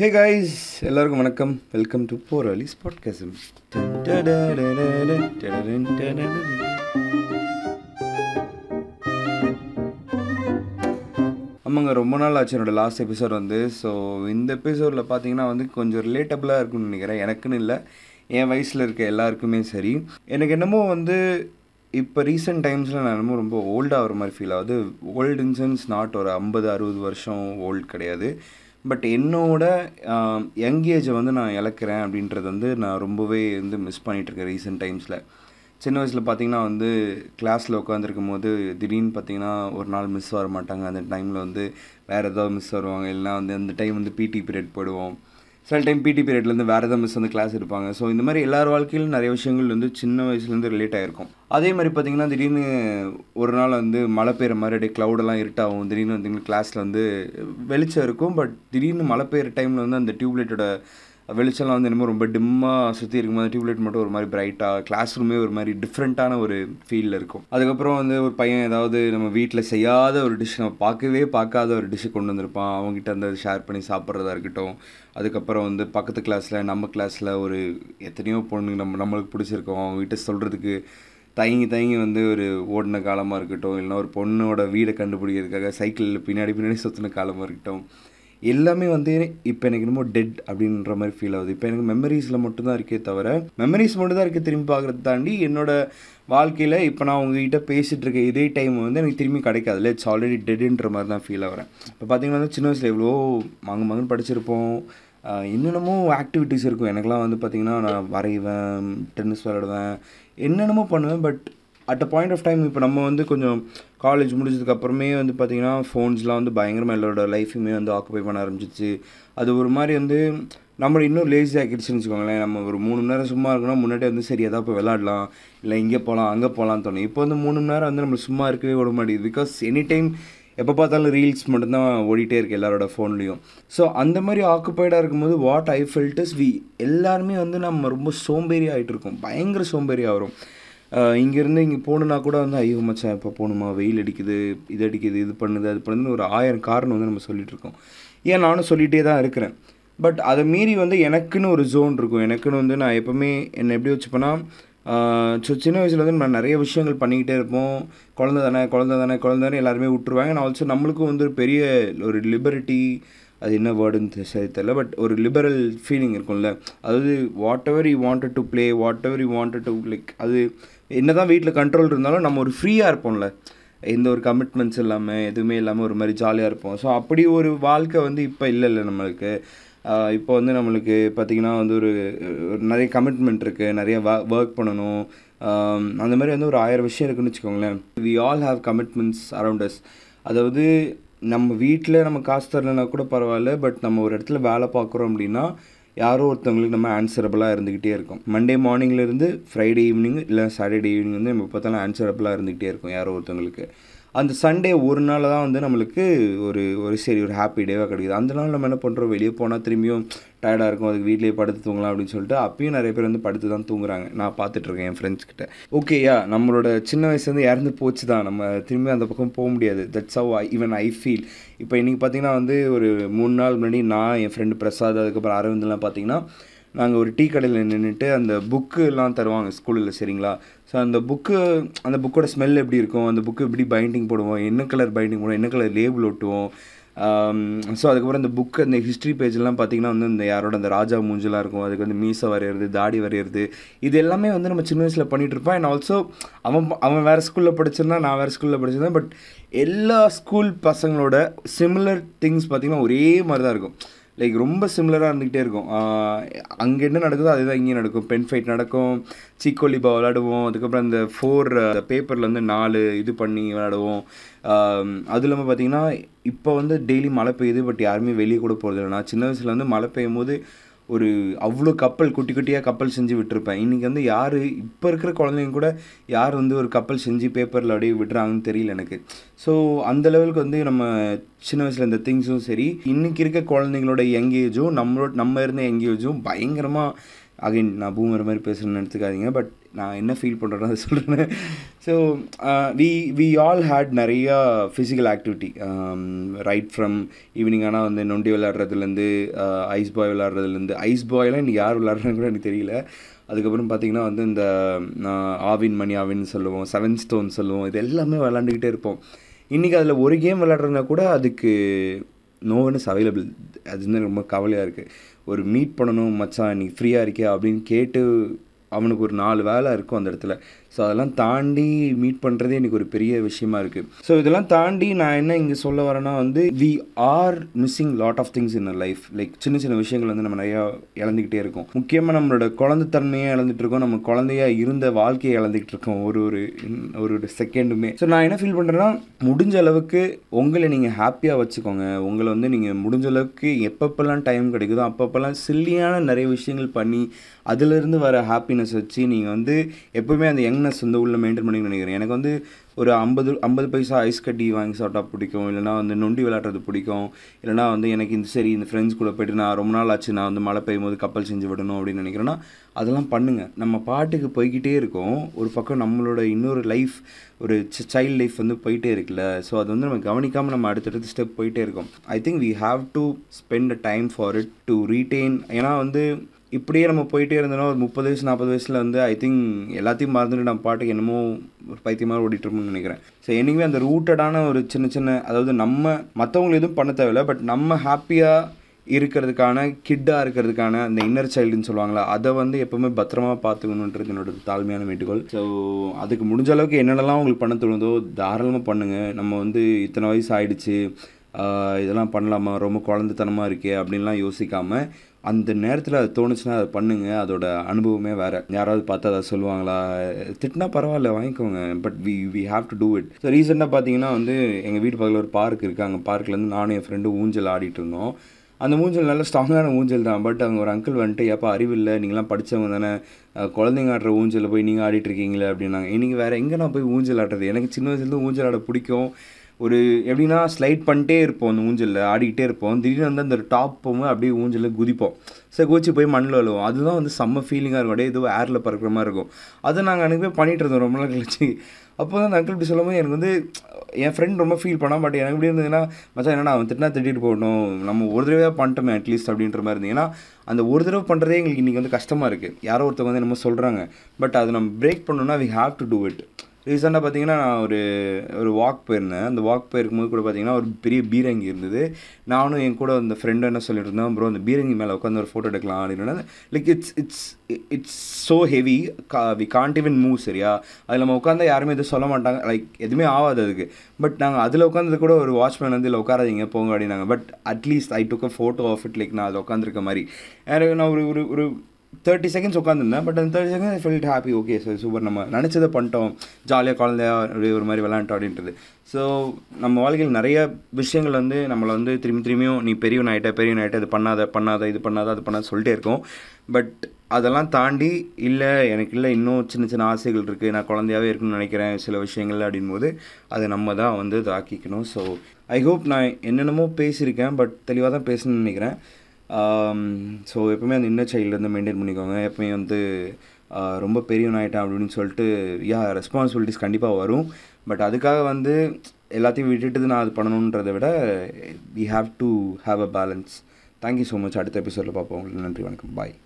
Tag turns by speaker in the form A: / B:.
A: ஹே guys எல்லாருக்கும் வணக்கம். Welcome to போர் அலிஸ் பாட்காசம் ஆமாங்க ரொம்ப நாள் ஆச்சு என்னோட லாஸ்ட் எபிசோட் வந்து. ஸோ இந்த எபிசோடில் பார்த்தீங்கன்னா வந்து கொஞ்சம் ரிலேட்டபிளாக இருக்கும்னு நினைக்கிறேன். எனக்குன்னு இல்லை என் வயசில் இருக்க எல்லாருக்குமே சரி. எனக்கு என்னமோ வந்து இப்போ ரீசெண்ட் டைம்ஸில் நான் என்னமோ ரொம்ப ஓல்டாகிற மாதிரி ஃபீல் ஆகுது. ஓல்டு இன் சென்ஸ் நாட் ஒரு ஐம்பது அறுபது வருஷம் ஓல்டு கிடையாது. பட் என்னோட யங் ஏஜை வந்து நான் இழக்கிறேன் அப்படின்றது வந்து நான் ரொம்பவே வந்து மிஸ் பண்ணிகிட்ருக்கேன் ரீசெண்ட் டைம்ஸில் சின்ன வயசில் பார்த்தீங்கன்னா வந்து கிளாஸில் உட்காந்துருக்கும் போது திடீர்னு பார்த்தீங்கன்னா ஒரு நாள் மிஸ் வர மாட்டாங்க அந்த டைமில் வந்து வேறு ஏதாவது மிஸ் வருவாங்க. இல்லைனா வந்து அந்த டைம் வந்து பிடி பீரியட் போடுவோம் சில டைம் பிடி பீரியட்லேருந்து வேறு எதாவது மிஸ் வந்து கிளாஸ் இருப்பாங்க ஸோ இந்த மாதிரி எல்லார் வாழ்க்கையிலும் நிறைய விஷயங்கள் வந்து சின்ன வயசுலேருந்து ரிலேட் ஆகிருக்கும் அதே மாதிரி பார்த்திங்கன்னா திடீர்னு ஒரு நாள் வந்து மழை பெய்கிற மாதிரி அப்படியே க்ளவுடெல்லாம் இருட்டாகும். திடீர்னு வந்து கிளாஸில் வந்து வெளிச்சம் இருக்கும். பட் திடீர்னு மழை பெய்கிற டைமில் வந்து அந்த டியூப்லைட்டோட வெளிச்சம்லாம் வந்து என்னமோ ரொம்ப டிம்மாக சுற்றி இருக்கும்போது டியூப்லைட் மட்டும் ஒரு மாதிரி பிரைட்டாக கிளாஸ் ரூமே ஒரு மாதிரி டிஃப்ரெண்ட்டான ஒரு ஃபீலில் இருக்கும். அதுக்கப்புறம் வந்து ஒரு பையன் ஏதாவது நம்ம வீட்டில் செய்யாத ஒரு டிஷ் நம்ம பார்க்கவே பார்க்காத ஒரு டிஷ்ஷை கொண்டு வந்திருப்பான். அவங்ககிட்ட அந்த ஷேர் பண்ணி சாப்பிட்றதா இருக்கட்டும். அதுக்கப்புறம் வந்து பக்கத்து கிளாஸில் நம்ம கிளாஸில் ஒரு எத்தனையோ பொண்ணுங்க நம்ம நம்மளுக்கு பிடிச்சிருக்கோம். அவங்ககிட்ட சொல்கிறதுக்கு தயங்கி தயங்கி வந்து ஒரு ஓடின காலமாக இருக்கட்டும். இல்லைனா ஒரு பொண்ணோட வீடை கண்டுபிடிக்கிறதுக்காக சைக்கிளில் பின்னாடி பின்னாடி சுற்றின காலமாக இருக்கட்டும். எல்லாமே வந்து இப்போ எனக்கு என்னமோ டெட் அப்படின்ற மாதிரி ஃபீல் ஆகுது. இப்போ எனக்கு மெமரிஸில் மட்டும்தான் இருக்கே தவிர மெமரிஸ் மட்டும்தான் இருக்குது திரும்பி பார்க்குறது தாண்டி என்னோட வாழ்க்கையில் இப்போ நான் உங்ககிட்ட பேசிகிட்டு இருக்க இதே டைம் வந்து எனக்கு திரும்பி கிடைக்காதுல்ல இட்ஸ் ஆல்ரெடி டெட்டுன்ற மாதிரி தான் ஃபீல் ஆகிறேன். இப்போ பார்த்தீங்கன்னா சின்ன வயசில் எவ்வளோ மங்க மகன் படிச்சிருப்போம். என்னென்னமோ ஆக்டிவிட்டீஸ் இருக்கும். எனக்குலாம் வந்து பார்த்திங்கன்னா நான் வரைவேன் டென்னிஸ் விளாடுவேன் என்னென்னமோ பண்ணுவேன் but at a point of time இப்போ நம்ம வந்து கொஞ்சம் காலேஜ் முடிஞ்சதுக்கப்புறமே வந்து பார்த்திங்கன்னா ஃபோன்ஸ்லாம் வந்து பயங்கரமாக எல்லாரோட லைஃபுமே வந்து ஆக்குபை பண்ண ஆரம்பிச்சிச்சு. அது ஒரு மாதிரி வந்து நம்மளை இன்னும் லேசி ஆக்கிடுச்சுன்னு வச்சுக்கோங்களேன். நம்ம ஒரு மூணு மணி நேரம் சும்மா இருக்கணும் முன்னாடி வந்து சரி எதாவது போய் விளாடலாம் இல்லை இங்கே போகலாம் அங்கே போகலான்னு தோணும். இப்போ வந்து மூணு மணி நேரம் வந்து நம்ம சும்மா இருக்கவே விட மாட்டேங்குது. பிகாஸ் எனி டைம் எப்போ பார்த்தாலும் ரீல்ஸ் மட்டும்தான் ஓடிட்டே இருக்குது எல்லாரோட ஃபோன்லேயும் ஸோ அந்த மாதிரி ஆக்குப்பைடாக இருக்கும்போது வாட் ஐ ஃபில்டர்ஸ் வி எல்லாருமே வந்து நம்ம ரொம்ப சோம்பேறி ஆகிட்டு இருக்கோம். பயங்கர சோம்பேறியாக வரும். இங்கேருந்து இங்கே போகணுன்னா கூட வந்து ஐயோ மச்சான் இப்போ போகணுமா? வெயில் அடிக்குது இது அடிக்குது இது பண்ணுது அது பண்ணுதுன்னு ஒரு ஆயிரம் காரணம் வந்து நம்ம சொல்லிகிட்டு இருக்கோம். ஏன் நானும் சொல்லிகிட்டே தான் இருக்கிறேன். பட் அதை மீறி வந்து எனக்குன்னு ஒரு ஜோன் இருக்கும். எனக்குன்னு வந்து நான் எப்போவுமே என்னை எப்படி வச்சுப்பேன்னா ஸோ சின்ன வயசில் வந்து நான் நிறைய விஷயங்கள் பண்ணிக்கிட்டே இருப்போம். குழந்த தானே குழந்த தானே குழந்த தானே எல்லாருமே விட்டுருவாங்க. நான் ஆல்சோ நம்மளுக்கும் வந்து ஒரு பெரிய ஒரு லிபர்ட்டி அது என்ன வேர்டுன்னு சரி தெரியல பட் ஒரு லிபரல் ஃபீலிங் இருக்கும்ல. அதாவது whatever you wanted to play whatever you wanted to like அது என்ன தான் வீட்டில் கண்ட்ரோல் இருந்தாலும் நம்ம ஒரு ஃப்ரீயாக இருப்போம்ல. எந்த ஒரு கமிட்மெண்ட்ஸ் இல்லாமல் எதுவுமே இல்லாமல் ஒரு மாதிரி ஜாலியாக இருப்போம். ஸோ அப்படி ஒரு வாழ்க்கை வந்து இப்போ இல்லை இல்லை நம்மளுக்கு. இப்போ வந்து நம்மளுக்கு பார்த்திங்கன்னா வந்து ஒரு நிறைய கமிட்மெண்ட் இருக்குது நிறைய ஒர்க் பண்ணணும். அந்த மாதிரி வந்து ஒரு ஆயிரம் விஷயம் இருக்குன்னு வச்சுக்கோங்களேன். We all have commitments around us அதாவது நம்ம வீட்டில் நம்ம காசு தரலைன்னா கூட பரவாயில்ல பட் நம்ம ஒரு இடத்துல வேலை பார்க்குறோம் அப்படின்னா யாரோ ஒருத்தவங்களுக்கு நம்ம ஆன்சரபிளாக இருந்துக்கிட்டே இருக்கும். மண்டே மார்னிங்லேருந்து ஃப்ரைடே ஈவினிங் இல்லை சாட்டர்டே ஈவினிங் வந்து நம்ம பார்த்தாலும் ஆன்சரபிளாக இருந்துக்கிட்டே இருக்கும் யாரோ ஒருத்தவங்களுக்கு. அந்த சண்டே ஒரு நாள் தான் வந்து நம்மளுக்கு ஒரு ஒரு சரி ஒரு ஹாப்பி டேவாக கிடைக்குது. அந்த நாள் நம்ம என்ன பண்ணுறோம் வெளியே போனால் திரும்பியும் டயர்டாக இருக்கும். அதுக்கு வீட்லேயே படுத்து தூங்கலாம் அப்படின்னு சொல்லிட்டு அப்பயும் நிறைய பேர் வந்து படுத்து தான் தூங்குறாங்க. நான் பார்த்துட்ருக்கேன் என் ஃப்ரெண்ட்ஸ் கிட்ட. ஓகேயா நம்மளோட சின்ன வயசுலேருந்து இறந்து போச்சு தான் நம்ம திரும்பி அந்த பக்கம் போக முடியாது. That's how I even I feel இப்போ இன்றைக்கி பார்த்தீங்கன்னா வந்து ஒரு மூணு நாள் முன்னாடி நான் என் ஃப்ரெண்டு பிரசாத் அதுக்கப்புறம் அரவிந்த்லாம் பார்த்தீங்கன்னா நாங்கள் ஒரு டீ கடையில் நின்றுட்டு அந்த புக்குலாம் தருவாங்க ஸ்கூலில் சரிங்களா? ஸோ அந்த புக்கு அந்த புக்கோட ஸ்மெல் எப்படி இருக்கும்? அந்த புக்கு எப்படி பைண்டிங் போடுவோம்? என்ன கலர் பைண்டிங் போடுவோம்? என்ன கலர் லேபிள் ஒட்டுவோம்? ஸோ அதுக்கப்புறம் இந்த புக்கு அந்த ஹிஸ்ட்ரி பேஜ்லாம் பார்த்திங்கன்னா வந்து இந்த யாரோட அந்த ராஜா மூஞ்செலாம் இருக்கும். அதுக்கு வந்து மீசை வரைகிறது தாடி வரைகிறது இது எல்லாமே வந்து நம்ம சின்ன வயசில் பண்ணிகிட்டு அண்ட் ஆல்சோ அவன் அவன் வேறு ஸ்கூலில் படிச்சிருந்தான் நான் வேறு ஸ்கூலில் படிச்சிருந்தேன். பட் எல்லா ஸ்கூல் பசங்களோட சிமிலர் திங்ஸ் பார்த்திங்கன்னா ஒரே மாதிரி தான் இருக்கும். லைக் ரொம்ப சிமிலராக இருந்துக்கிட்டே இருக்கும். அங்கே என்ன நடக்குதோ அதுதான் இங்கேயும் நடக்கும். பென் ஃபைட் நடக்கும். சீக்கோலிபா விளாடுவோம் அதுக்கப்புறம் அந்த ஃபோர் பேப்பரில் வந்து நாலு இது பண்ணி விளாடுவோம் அது இல்லாமல் பார்த்தீங்கன்னா இப்போ வந்து டெய்லி மழை பெய்யுது பட் யாருமே வெளியே கூட போகிறது இல்லை நான் சின்ன வயசில் வந்து மழை பெய்யும் போது ஒரு அவ்வளோ கப்பல் குட்டி குட்டியாக கப்பல் செஞ்சு விட்டுருப்பேன். இன்றைக்கி வந்து யார் இப்போ இருக்கிற குழந்தைங்க கூட யார் வந்து ஒரு கப்பல் செஞ்சு பேப்பரில் அப்படியே விடுறாங்கன்னு தெரியல எனக்கு. ஸோ அந்த லெவலுக்கு வந்து நம்ம சின்ன வயசில் இந்த திங்ஸும் சரி இன்றைக்கி இருக்க குழந்தைங்களோட எங்கேஜும் நம்மளோட நம்ம இருந்த எங்கேஜும் பயங்கரமாக அகைன் நான் பூமர் மாதிரி பேசுகிறேன்னு எடுத்துக்காதீங்க பட் நான் என்ன ஃபீல் பண்ணுறேன்னு அதை சொல்கிறேன் so we we all had நிறையா physical activity right from evening ஆனால் வந்து நொண்டி விளாட்றதுலேருந்து ஐஸ் uh, பாய் விளாட்றதுலேருந்து ஐஸ் பாய்லாம் இன்றைக்கி யார் விளையாடுறான்னு கூட எனக்கு தெரியல. அதுக்கப்புறம் பார்த்திங்கன்னா வந்து இந்த ஆவின் மணி ஆவின்னு சொல்லுவோம் செவன் ஸ்டோன் சொல்லுவோம் இது எல்லாமே விளாண்டுக்கிட்டே இருப்போம். இன்றைக்கி அதில் ஒரு கேம் விளாட்றதுனா கூட அதுக்கு நோ ஒன் இஸ் அவைலபிள் அது வந்து ரொம்ப கவலையாக இருக்குது ஒரு மீட் பண்ணணும் மச்சான் நீ ஃப்ரீயாக இருக்கியா அப்படின்னு கேட்டு அவனுக்கு ஒரு நாலு வேலை இருக்கும் அந்த இடத்துல. ஸோ அதெல்லாம் தாண்டி மீட் பண்ணுறதே எனக்கு ஒரு பெரிய விஷயமா இருக்குது ஸோ இதெல்லாம் தாண்டி நான் என்ன இங்கே சொல்ல வரேன்னா வந்து we are missing lot of things in a life like சின்ன சின்ன விஷயங்கள் வந்து நம்ம நிறையா இழந்துக்கிட்டே இருக்கோம். முக்கியமாக நம்மளோட குழந்தைத்தன்மையை இழந்துட்டு இருக்கோம். நம்ம குழந்தையா இருந்த வாழ்க்கையை இழந்துக்கிட்டு இருக்கோம். ஒரு ஒரு ஒரு ஒரு செகண்டுமே ஸோ நான் என்ன ஃபீல் பண்ணுறேன்னா முடிஞ்ச அளவுக்கு உங்களை நீங்கள் ஹாப்பியாக வச்சுக்கோங்க. உங்களை வந்து நீங்கள் முடிஞ்ச அளவுக்கு எப்பப்பெல்லாம் டைம் கிடைக்குதோ அப்பப்பெல்லாம் சில்லியான நிறைய விஷயங்கள் பண்ணி அதிலிருந்து வர ஹாப்பினஸ் வச்சு நீங்கள் வந்து எப்போவுமே அந்த யங்னஸ் வந்து உள்ளே மெயின்டைன் பண்ணி நினைக்கிறேன். எனக்கு வந்து ஒரு ஐம்பது ஐம்பது பைசா ஐஸ் கட்டி வாங்கி சாப்பிட்டா பிடிக்கும். இல்லைனா வந்து நொண்டி விளாட்றது பிடிக்கும். இல்லைனா வந்து எனக்கு இந்த சரி இந்த ஃப்ரெண்ட்ஸ் கூட போய்ட்டு நான் ரொம்ப நாள் ஆச்சு நான் வந்து மழை பெய்யும் போது கப்பல் செஞ்சு விடணும் அப்படின்னு நினைக்கிறேன்னா அதெல்லாம் பண்ணுங்கள் நம்ம பாட்டுக்கு போய்கிட்டே இருக்கோம். ஒரு பக்கம் நம்மளோட இன்னொரு லைஃப் ஒரு சைல்ட் லைஃப் வந்து போயிட்டே இருக்குல்ல. ஸோ அது வந்து நம்ம கவனிக்காமல் நம்ம அடுத்தடுத்து ஸ்டெப் போயிட்டே இருக்கோம். I think we have to spend a time for it to retain ஏன்னா வந்து இப்படியே நம்ம போயிட்டே இருந்தோம்னா ஒரு முப்பது வயசு நாற்பது வயசில் வந்து ஐ திங்க் எல்லாத்தையும் மறந்துட்டு நம்ம பாட்டுக்கு என்னமோ ஒரு பைத்தியமாக ஓடிட்டுருமோன்னு நினைக்கிறேன். ஸோ என்னைக்குமே அந்த ரூட்டடான ஒரு சின்ன சின்ன அதாவது நம்ம மற்றவங்களை எதுவும் பண்ண தேவையில்லை பட் நம்ம ஹாப்பியாக இருக்கிறதுக்கான கிட்டாக இருக்கிறதுக்கான அந்த இன்னர் சைல்டுன்னு சொல்லுவாங்களா அதை வந்து எப்போவுமே பத்திரமா பார்த்துக்கணுன்றது என்னோட தாழ்மையான வேண்டுகோள். ஸோ அதுக்கு முடிஞ்ச அளவுக்கு என்னென்னலாம் உங்களுக்கு பண்ண தோணுதோ தாராளமாக பண்ணுங்கள் நம்ம வந்து இத்தனை வயசு ஆயிடுச்சு. இதெல்லாம் பண்ணலாமா? ரொம்ப குழந்தைத்தனமாக இருக்கே அப்படின்லாம் யோசிக்காமல் அந்த நேரத்தில் அது தோணுச்சுன்னா அதை பண்ணுங்கள் அதோட அனுபவமே வேறு. யாராவது பார்த்து அதை சொல்லுவாங்களா? திட்டினா பரவாயில்ல வாங்கிக்கோங்க. But we we have to do it so ரீசெண்டாக பார்த்தீங்கன்னா வந்து எங்கள் வீட்டு பக்கத்தில் ஒரு பார்க் இருக்குது அங்கே பார்க்லேருந்து நானும் என் ஃப்ரெண்டு ஊஞ்சல் ஆடிட்டு இருந்தோம். அந்த ஊஞ்சல் நல்ல ஸ்ட்ராங்கான ஊஞ்சல் தான். பட் அவங்க ஒரு அங்கிள் வந்துட்டு எப்போ அறிவில்லை நீங்களாம் படித்தவங்க தானே. குழந்தைங்க ஆடுற ஊஞ்சலில் போய் நீங்கள் ஆடிட்டு இருக்கீங்களே அப்படின்னாங்க. இன்றைக்கி வேறு எங்கே நான் போய் ஊஞ்சல் ஆடுறது? எனக்கு சின்ன வயசுலேருந்து ஊஞ்சல் ஆட பிடிக்கும். ஒரு எப்படின்னா ஸ்லைட் பண்ணிட்டே இருப்போம் அந்த ஊஞ்சலில் ஆடிக்கிட்டே இருப்போம். திடீர்னு வந்து அந்த டாப் போகும்போது அப்படியே ஊஞ்சலில் குதிப்போம். சரி குதிச்சு போய் மண்ணில் விழுவோம். அதுதான் வந்து செம்ம ஃபீலிங்காக இருக்கும். அப்படியே ஏதோ ஏரில் பறக்கிற மாதிரி இருக்கும். அதை நாங்கள் அன்றைக்கி போய் பண்ணிகிட்டு இருந்தோம். ரொம்ப நாள் கழிச்சு. அப்போ தான் அங்கிள் இப்படி சொல்லும்போது எனக்கு வந்து என் ஃப்ரெண்ட் ரொம்ப ஃபீல் பண்ணால் பட் எனக்கு எப்படி இருந்ததுன்னா மச்சான் என்னடா அவன் திட்டினா திட்டிட்டு போகணும். நம்ம ஒரு தடவையாக பண்ணிட்டோமே அட்லீஸ்ட் அப்படின்ற மாதிரி இருந்தது. ஏன்னா அந்த ஒரு தடவை பண்ணுறதே எங்களுக்கு இன்றைக்கி வந்து கஷ்டமாக இருக்குது யாரோ ஒருத்தவங்க வந்து என்னமோ சொல்கிறாங்க பட் அது நம்ம பிரேக் பண்ணோன்னா we have to do it ரீசெண்டாக பார்த்தீங்கன்னா நான் ஒரு ஒரு வாக் போயிருந்தேன். அந்த வாக் போயிருக்கும்போது கூட பார்த்தீங்கன்னா ஒரு பெரிய பீரங்கி இருந்தது. நானும் என் கூட அந்த ஃப்ரெண்டு என்ன சொல்லிட்டு இருந்தேன் ப்ரோ அந்த பீரங்கி மேலே உட்காந்து ஒரு ஃபோட்டோ எடுக்கலாம் அப்படின்னு like it's it's it's so heavy கா வி கான்ட் ஈவன் மூவ் சரியா? அதில் நம்ம உட்காந்தா யாருமே எதுவும் சொல்ல மாட்டாங்க. லைக் எதுவுமே ஆகாது அதுக்கு. பட் நாங்கள் அதில் உட்காந்தது கூட ஒரு வாட்ச்மேன் வந்து இல்லை உட்காராதீங்க போங்க அப்படின்னாங்க. But at least I took a photo of it like நான் அதில் உட்காந்துருக்க மாதிரி. நான் ஒரு ஒரு ஒரு தேர்ட்டி செகண்ட்ஸ் உட்காந்துருந்தேன் பட் அந்த thirty second felt happy okay sir super நம்ம நினச்சதை பண்ணிட்டோம். ஜாலியாக குழந்தையா அப்படியே ஒரு மாதிரி விளாண்டோம் அப்படின்றது. ஸோ நம்ம வாழ்க்கையில் நிறைய விஷயங்கள் வந்து நம்மளை வந்து திரும்பி திரும்பியும் நீ பெரியவன் ஆகிட்ட பெரியவன் ஆகிட்ட இது பண்ணாத பண்ணாத இது பண்ணாத அது பண்ணாத சொல்லிட்டே இருக்கோம். பட் அதெல்லாம் தாண்டி இல்லை எனக்கு இல்லை இன்னும் சின்ன சின்ன ஆசைகள் இருக்குது நான் குழந்தையாகவே இருக்கணும்னு நினைக்கிறேன் சில விஷயங்கள் அப்படின்போது. அதை நம்ம தான் வந்து தாக்கிக்கணும் ஸோ ஐ ஹோப் நான் என்னென்னமோ பேசியிருக்கேன் பட் தெளிவாக தான் பேசணும்னு நினைக்கிறேன். Um, ஸோ எப்பவுமே அந்த இன்னர் சைல்டு வந்து மெயின்டைன் பண்ணிக்கோங்க. எப்பவுமே வந்து uh, ரொம்ப பெரியவன் ஆகிட்டேன் அப்படின்னு சொல்லிட்டு யா ரெஸ்பான்சிபிலிட்டிஸ் கண்டிப்பாக வரும். பட் அதுக்காக வந்து எல்லாத்தையும் விட்டுட்டு நான் அது பண்ணணுன்றதை விட we have to have a balance thank you so much அடுத்த எபிசோடில் பார்ப்போம். உங்களுக்கு நன்றி வணக்கம். பாய்